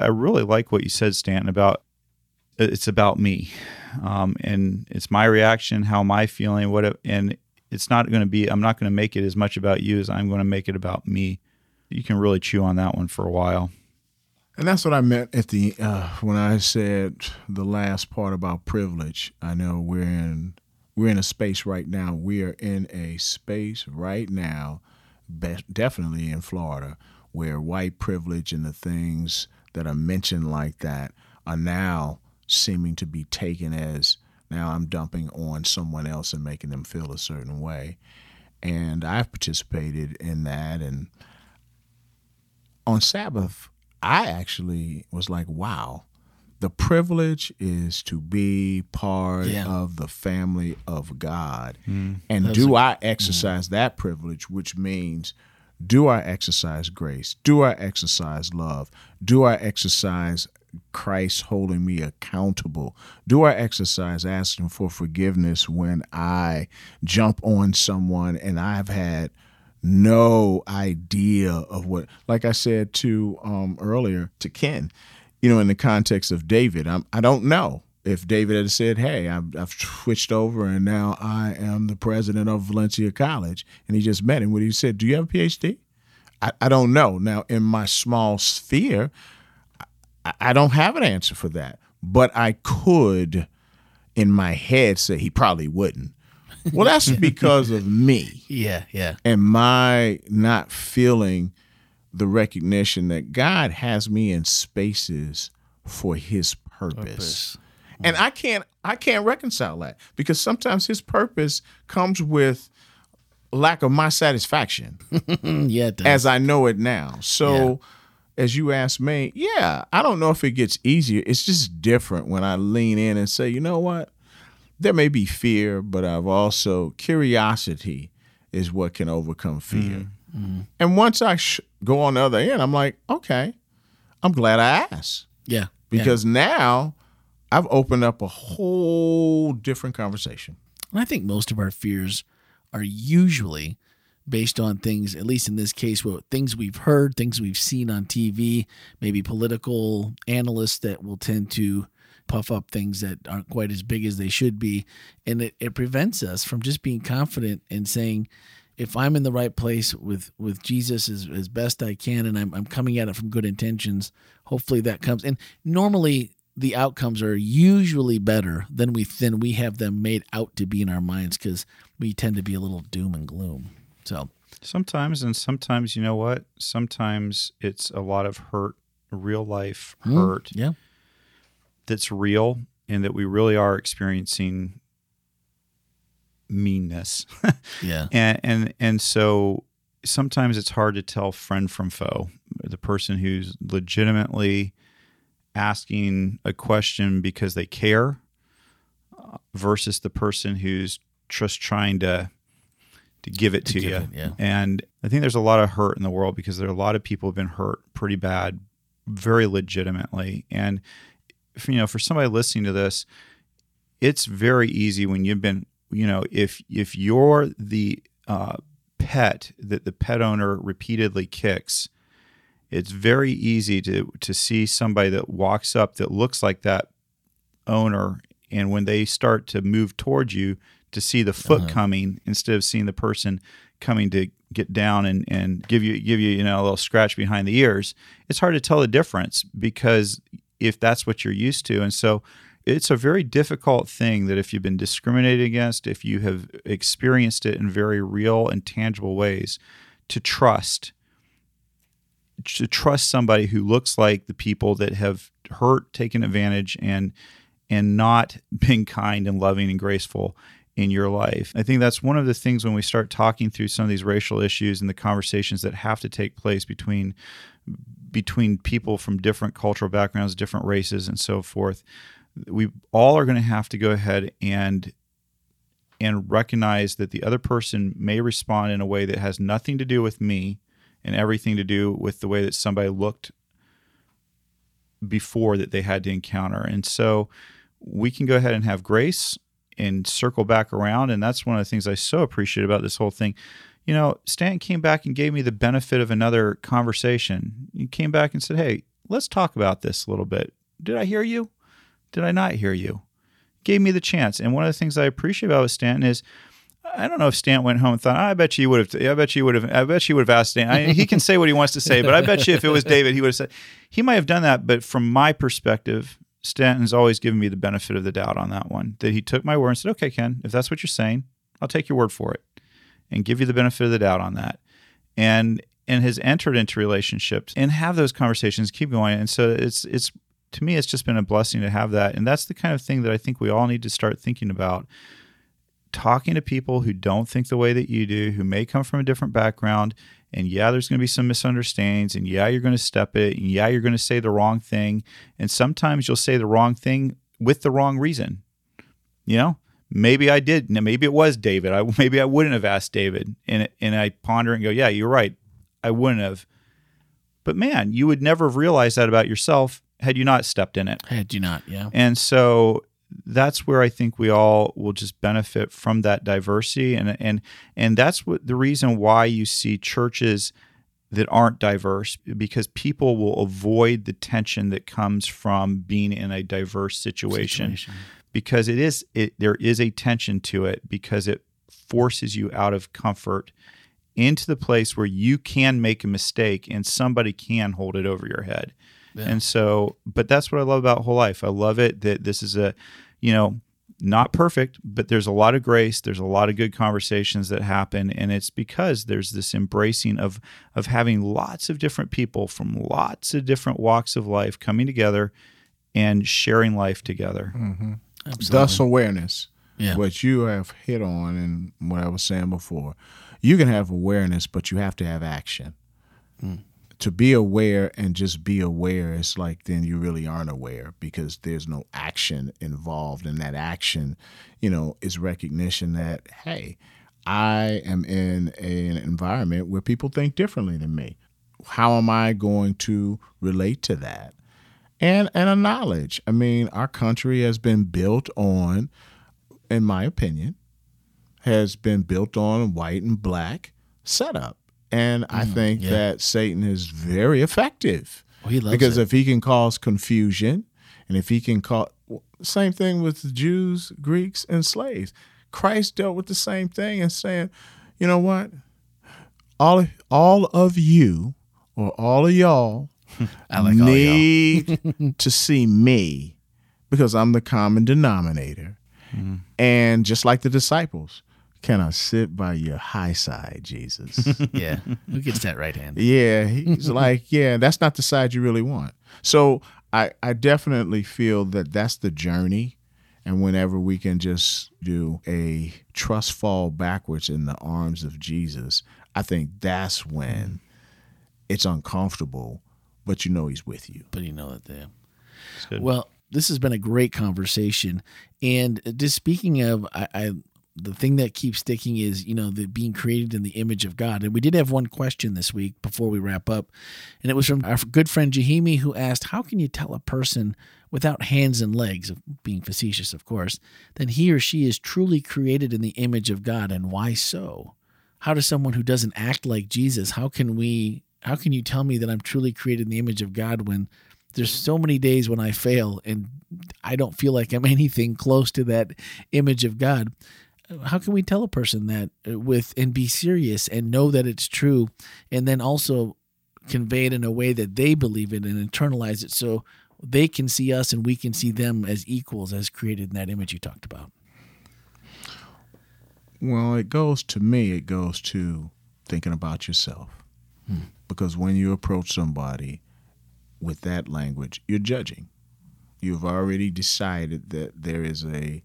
I really like what you said, Stanton, about it's about me, um, and it's my reaction, how am I feeling, what, and it's not going to be. I'm not going to make it as much about you as I'm going to make it about me. You can really chew on that one for a while. And that's what I meant at the uh, when I said the last part about privilege. I know we're in we're in a space right now. We are in a space right now, definitely in Florida, where white privilege and the things that are mentioned like that are now seeming to be taken as now I'm dumping on someone else and making them feel a certain way. And I've participated in that. And on Sabbath, I actually was like, wow, the privilege is to be part Yeah. of the family of God. Hmm. And That's do a- I exercise that privilege, which means do I exercise grace? Do I exercise love? Do I exercise Christ holding me accountable? Do I exercise asking for forgiveness when I jump on someone and I've had no idea of what like I said to um earlier to Ken, you know, in the context of David, I'm I don't know if David had said, "Hey, I've, I've switched over and now I am the president of Valencia College," and he just met him, would he said, "Do you have a PhD?" I, I don't know. Now, in my small sphere, I, I don't have an answer for that, but I could, in my head, say he probably wouldn't. Well, that's because of me Yeah. Yeah. and my not feeling the recognition that God has me in spaces for his purpose. Purpose. And I can't I can't reconcile that because sometimes his purpose comes with lack of my satisfaction *laughs* yeah. It does. as I know it now. So as you ask me, yeah, I don't know if it gets easier. It's just different when I lean in and say, you know what? There may be fear, but I've also curiosity is what can overcome fear. Mm, mm. And once I sh- go on the other end, I'm like, okay, I'm glad I asked yeah. because now I've opened up a whole different conversation. And I think most of our fears are usually based on things, at least in this case, what things we've heard, things we've seen on TV, maybe political analysts that will tend to puff up things that aren't quite as big as they should be. And it, it prevents us from just being confident and saying, if I'm in the right place with, with Jesus as, as best I can and I'm, I'm coming at it from good intentions, hopefully that comes. And normally the outcomes are usually better than we than we have them made out to be in our minds because we tend to be a little doom and gloom. So Sometimes, and sometimes, you know what? Sometimes it's a lot of hurt, real life mm, hurt yeah, that's real, and that we really are experiencing meanness. *laughs* yeah, and and and so sometimes it's hard to tell friend from foe. The person who's legitimately asking a question because they care uh, versus the person who's just trying to to give it to, give you. it, yeah. And I think there's a lot of hurt in the world because there are a lot of people who've been hurt pretty bad, very legitimately. And you know, for somebody listening to this, it's very easy when you've been, you know, if if you're the uh, pet that the pet owner repeatedly kicks, it's very easy to to see somebody that walks up that looks like that owner, and when they start to move towards you, to see the foot Uh-huh. coming instead of seeing the person coming to get down and, and give you give you you know a little scratch behind the ears. It's hard to tell the difference because if that's what you're used to, and so it's a very difficult thing that if you've been discriminated against, if you have experienced it in very real and tangible ways, to trust to trust somebody who looks like the people that have hurt, taken advantage, and and not *laughs* been kind and loving and graceful in your life. I think that's one of the things when we start talking through some of these racial issues and the conversations that have to take place between between people from different cultural backgrounds, different races, and so forth. We all are going to have to go ahead and and recognize that the other person may respond in a way that has nothing to do with me and everything to do with the way that somebody looked before that they had to encounter. And so we can go ahead and have grace and circle back around. And that's one of the things I so appreciate about this whole thing. You know, Stan came back and gave me the benefit of another conversation. He came back and said, Hey, let's talk about this a little bit. Did I hear you? Did I not hear you? Gave me the chance. And one of the things I appreciate about Stanton is I don't know if Stant went home and thought, I bet you would have. I bet you would have. I bet you would have asked Stant. I, he can say what he wants to say, but I bet you if it was David, he would have said. He might have done that, but from my perspective, Stanton's always given me the benefit of the doubt on that one. That he took my word and said, "Okay, Ken, if that's what you're saying, I'll take your word for it, and give you the benefit of the doubt on that." And and has entered into relationships and have those conversations, keep going. And so it's it's to me, it's just been a blessing to have that. And that's the kind of thing that I think we all need to start thinking about talking to people who don't think the way that you do, who may come from a different background. And yeah, there's going to be some misunderstandings. And yeah, you're going to step it. And yeah, you're going to say the wrong thing. And sometimes you'll say the wrong thing with the wrong reason. You know, maybe I did. Maybe it was David. I *laughs* maybe I wouldn't have asked David. And and I ponder and go, yeah, you're right. I wouldn't have. But man, you would never have realized that about yourself had you not stepped in it. Had you not, yeah. And so that's where I think we all will just benefit from that diversity and and and that's what the reason why you see churches that aren't diverse because people will avoid the tension that comes from being in a diverse situation, situation. Because it is it there is a tension to it because it forces you out of comfort into the place where you can make a mistake and somebody can hold it over your head. Yeah. And so, but that's what I love about whole life. I love it that this is a, you know, not perfect, but there's a lot of grace. There's a lot of good conversations that happen, and it's because there's this embracing of of having lots of different people from lots of different walks of life coming together and sharing life together. Mm-hmm. Thus, awareness. Yeah. What you have hit on, and what I was saying before, you can have awareness, but you have to have action. Mm to be aware and just be aware it's like then you really aren't aware because there's no action involved and that action you know is recognition that hey i am in an environment where people think differently than me how am i going to relate to that and and a knowledge i mean our country has been built on in my opinion has been built on white and black setup and I mm, think yeah. that Satan is very effective. Oh, because it. if he can cause confusion, and if he can cause same thing with the Jews, Greeks, and slaves. Christ dealt with the same thing and saying, you know what, all all of you or all of y'all like need *laughs* to see me because I'm the common denominator. Mm-hmm. And just like the disciples, can I sit by your high side, Jesus? *laughs* yeah. Who gets that right hand? Yeah. He's *laughs* like, yeah, that's not the side you really want. So I, I definitely feel that that's the journey. And whenever we can just do a trust fall backwards in the arms of Jesus, I think that's when it's uncomfortable, but you know he's with you. But you know that there. Well, this has been a great conversation. And just speaking of, I, I the thing that keeps sticking is you know the being created in the image of God. And we did have one question this week before we wrap up, and it was from our good friend Jahimi who asked, "How can you tell a person without hands and legs, of being facetious, of course, that he or she is truly created in the image of God, and why so? How does someone who doesn't act like Jesus? How can we? How can you tell me that I'm truly created in the image of God when?" There's so many days when I fail and I don't feel like I'm *laughs* anything close to that image of God how can we tell a person that uh, with and be serious and know that it's true and then also convey it in a way that they believe it and internalize it so they can see us and we can see them as equals as created in that image you talked about well it goes to me it goes to thinking about yourself. Because when you approach somebody with that language, you're judging. You've already decided that there is a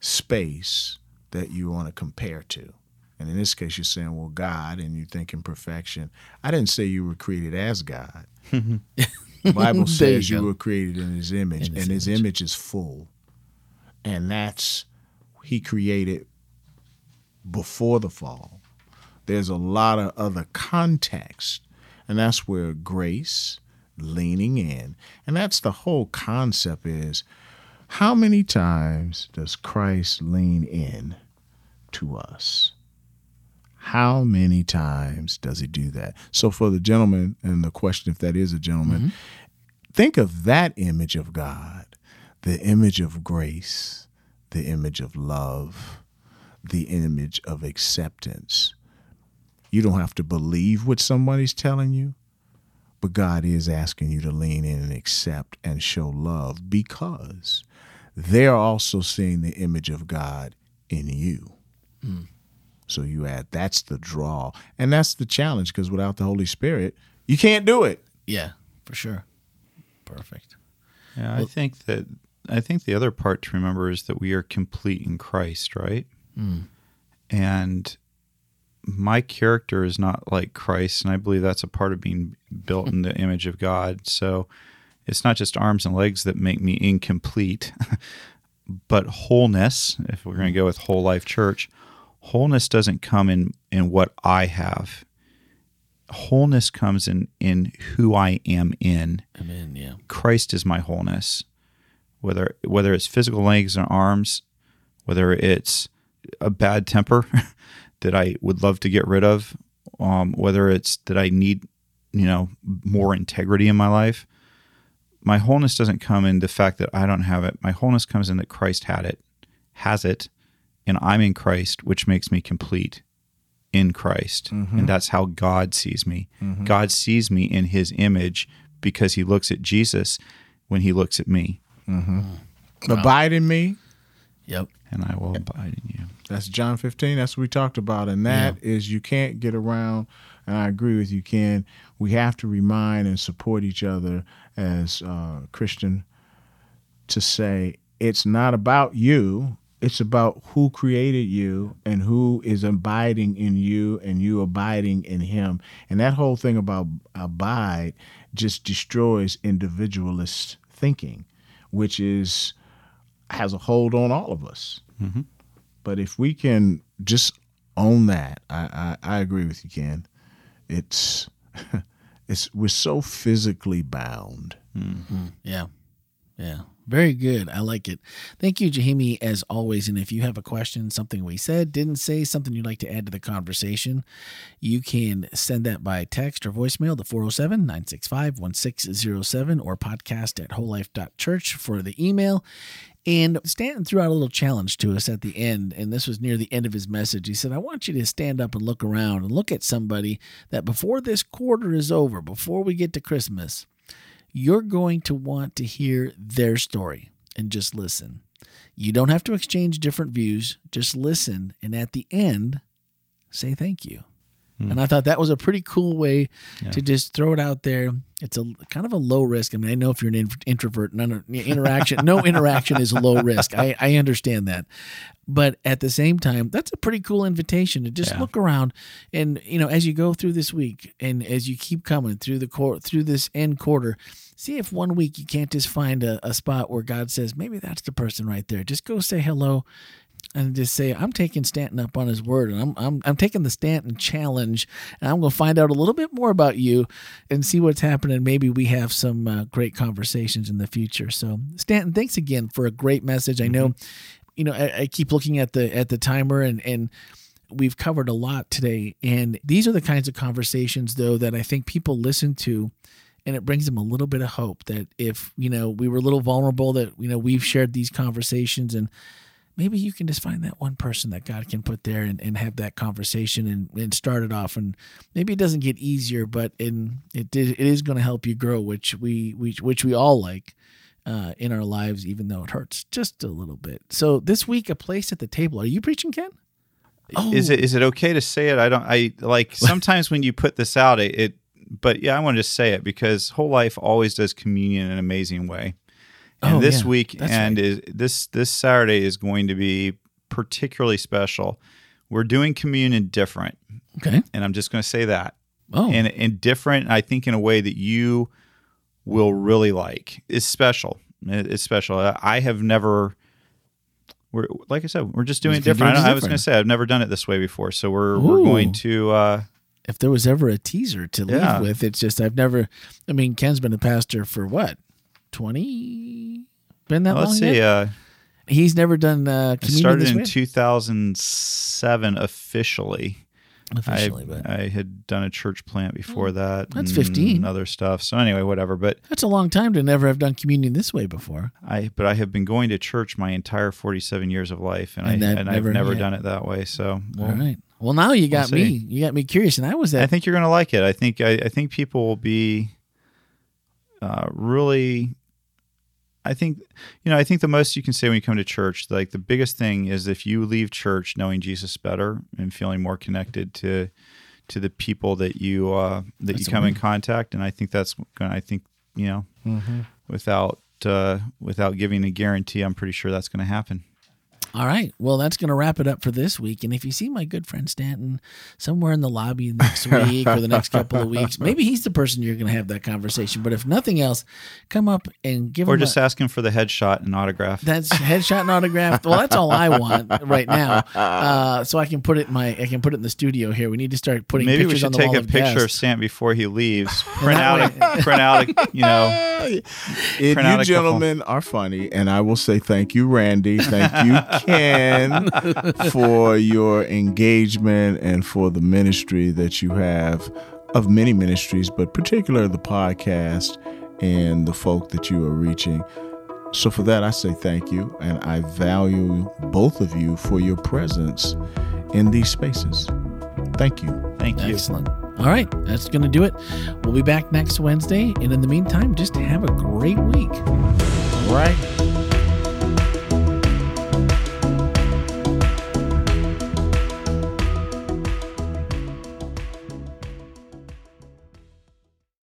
space that you want to compare to. And in this case, you're saying, well, God, and you're thinking perfection. I didn't say you were created as God. *laughs* the Bible says you you were created in his image, In his and his image. image is full. And that's, he created before the fall. There's a lot of other context, and that's where grace, leaning in, and that's the whole concept is how many times does Christ lean in to us? How many times does he do that? So, for the gentleman, and the question if that is a gentleman, mm-hmm. think of that image of God, the image of grace, the image of love, the image of acceptance. You don't have to believe what somebody's telling you, but God is asking you to lean in and accept and show love because they're also seeing the image of God in you. Hmm. So you add that's the draw. And that's the challenge because without the Holy Spirit, you can't do it. Yeah, for sure. Perfect. Yeah, I think that I think the other part to remember is that we are complete in Christ, right? Hmm. And my character is not like Christ, and I believe that's a part of being built hmm. in the image of God. So it's not just arms and legs that make me incomplete, *laughs* but wholeness. If we're going to hmm. go with whole life church, wholeness doesn't come in in what I have. Wholeness comes in in who I am in. Amen. Yeah. Christ is my wholeness. Whether whether it's physical legs and arms, whether it's a bad temper *laughs* that I would love to get rid of, um, whether it's that I need, you know, more integrity in my life. My wholeness doesn't come in the fact that I don't have it. My wholeness comes in that Christ had it, has it, and I'm in Christ, which makes me complete in Christ. Mm-hmm. And that's how God sees me. Mm-hmm. God sees me in his image because he looks at Jesus when he looks at me, mm-hmm. mm. Abide in me. Yep. and I will abide in you. That's John 15. That's what we talked about. And that is you can't get around. And I agree with you, Ken. We have to remind and support each other as uh, Christian to say it's not about you. It's about who created you and who is abiding in you and you abiding in him. And that whole thing about abide just destroys individualist thinking, which is has a hold on all of us. Mm-hmm. But if we can just own that, I, I, I agree with you, Ken. It's *laughs* it's we're so physically bound. Mm-hmm. Yeah. Yeah. Very good. I like it. Thank you, Jahimi, as always. And if you have a question, something we said, didn't say, something you'd like to add to the conversation, you can send that by text or voicemail to 407 965 1607 or podcast at wholelife.church for the email. And Stanton threw out a little challenge to us at the end, and this was near the end of his message. He said, I want you to stand up and look around and look at somebody that before this quarter is over, before we get to Christmas, you're going to want to hear their story and just listen. You don't have to exchange different views, just listen. And at the end, say thank you. Mm. And I thought that was a pretty cool way to just throw it out there. It's a kind of a low risk. I mean, I know if you're an introvert, none interaction, no interaction is low risk. I, I understand that, but at the same time, that's a pretty cool invitation to just Yeah. look around and you know as you go through this week and as you keep coming through the court through this end quarter, see if one week you can't just find a, a spot where God says maybe that's the person right there. Just go say hello and just say, I'm taking Stanton up on his word, and I'm I'm I'm taking the Stanton challenge, and I'm going to find out a little bit more about you and see what's happening. Maybe we have some uh, great conversations in the future. So, Stanton, thanks again for a great message. I know, you know, I, I keep looking at the at the timer, and and we've covered a lot today, and these are the kinds of conversations, though, that I think people listen to and it brings them a little bit of hope that if you know we were a little vulnerable that you know we've shared these conversations and maybe you can just find that one person that God can put there and, and have that conversation and, and start it off. And maybe it doesn't get easier, but in it did, it is going to help you grow, which we, we which we all like uh, in our lives, even though it hurts just a little bit. So this week, a place at the table. Are you preaching, Ken? Is Oh. it is it okay to say it? I don't. I like *laughs* sometimes when you put this out, it. it but yeah, I want to just say it because whole life always does communion in an amazing way. And Oh, this yeah, week that's and is this this Saturday is going to be particularly special. We're doing communion different, Okay. and I'm just going to say that. Oh, and and different. I think in a way that you will really like. It's special. It's special. I have never. We're like I said, we're just doing it different. do it I, I was going to say I've never done it this way before, so we're we're going to. Uh, if there was ever a teaser to Yeah. leave with, it's just I've never. I mean, Ken's been a pastor for what twenty? Been that long? let's see. yet? Uh, He's never done uh, I started in way? 2007 officially. officially, I, but I had done a church plant before that. that's and 15. Other stuff. So anyway, whatever. But that's a long time to never have done communion this way before. I but I have been going to church my entire 47 years of life, and, And I and never, I've never yet. done it that way. So All right. Well, now you got we'll me. You got me curious, and I was that I think you're going to like it. I think I, I think people will be uh, really. I think you know. I think the most you can say when you come to church, like the biggest thing is if you leave church knowing Jesus better and feeling more connected to to the people that you uh, that That's you come in contact, and I think that's going. I think you know, without uh, without giving a guarantee, I'm pretty sure that's going to happen. All right. Well, that's going to wrap it up for this week. And if you see my good friend Stanton somewhere in the lobby next week or the next couple of weeks, *laughs* maybe he's the person you're going to have that conversation. But if nothing else, come up and give him. Or him just a, ask him for the headshot and autograph. that's headshot and autograph. Well, that's all I want right now. Uh, so I can put it in my I can put it in the studio here. We need to start putting Maybe we should on the take a of picture of guests. Stant before he leaves. *laughs* Print that out, a, *laughs* print out, a, you know. If Print out a you couple. gentlemen are funny, and I will say thank you, Randy. Thank you, Ken, for your engagement and for the ministry that you have of many ministries, but particularly the podcast and the folk that you are reaching. So for that, I say thank you, and I value both of you for your presence in these spaces. Thank you. Thank you. Excellent. All right, that's going to do it. We'll be back next Wednesday. And in the meantime, just have a great week. All right.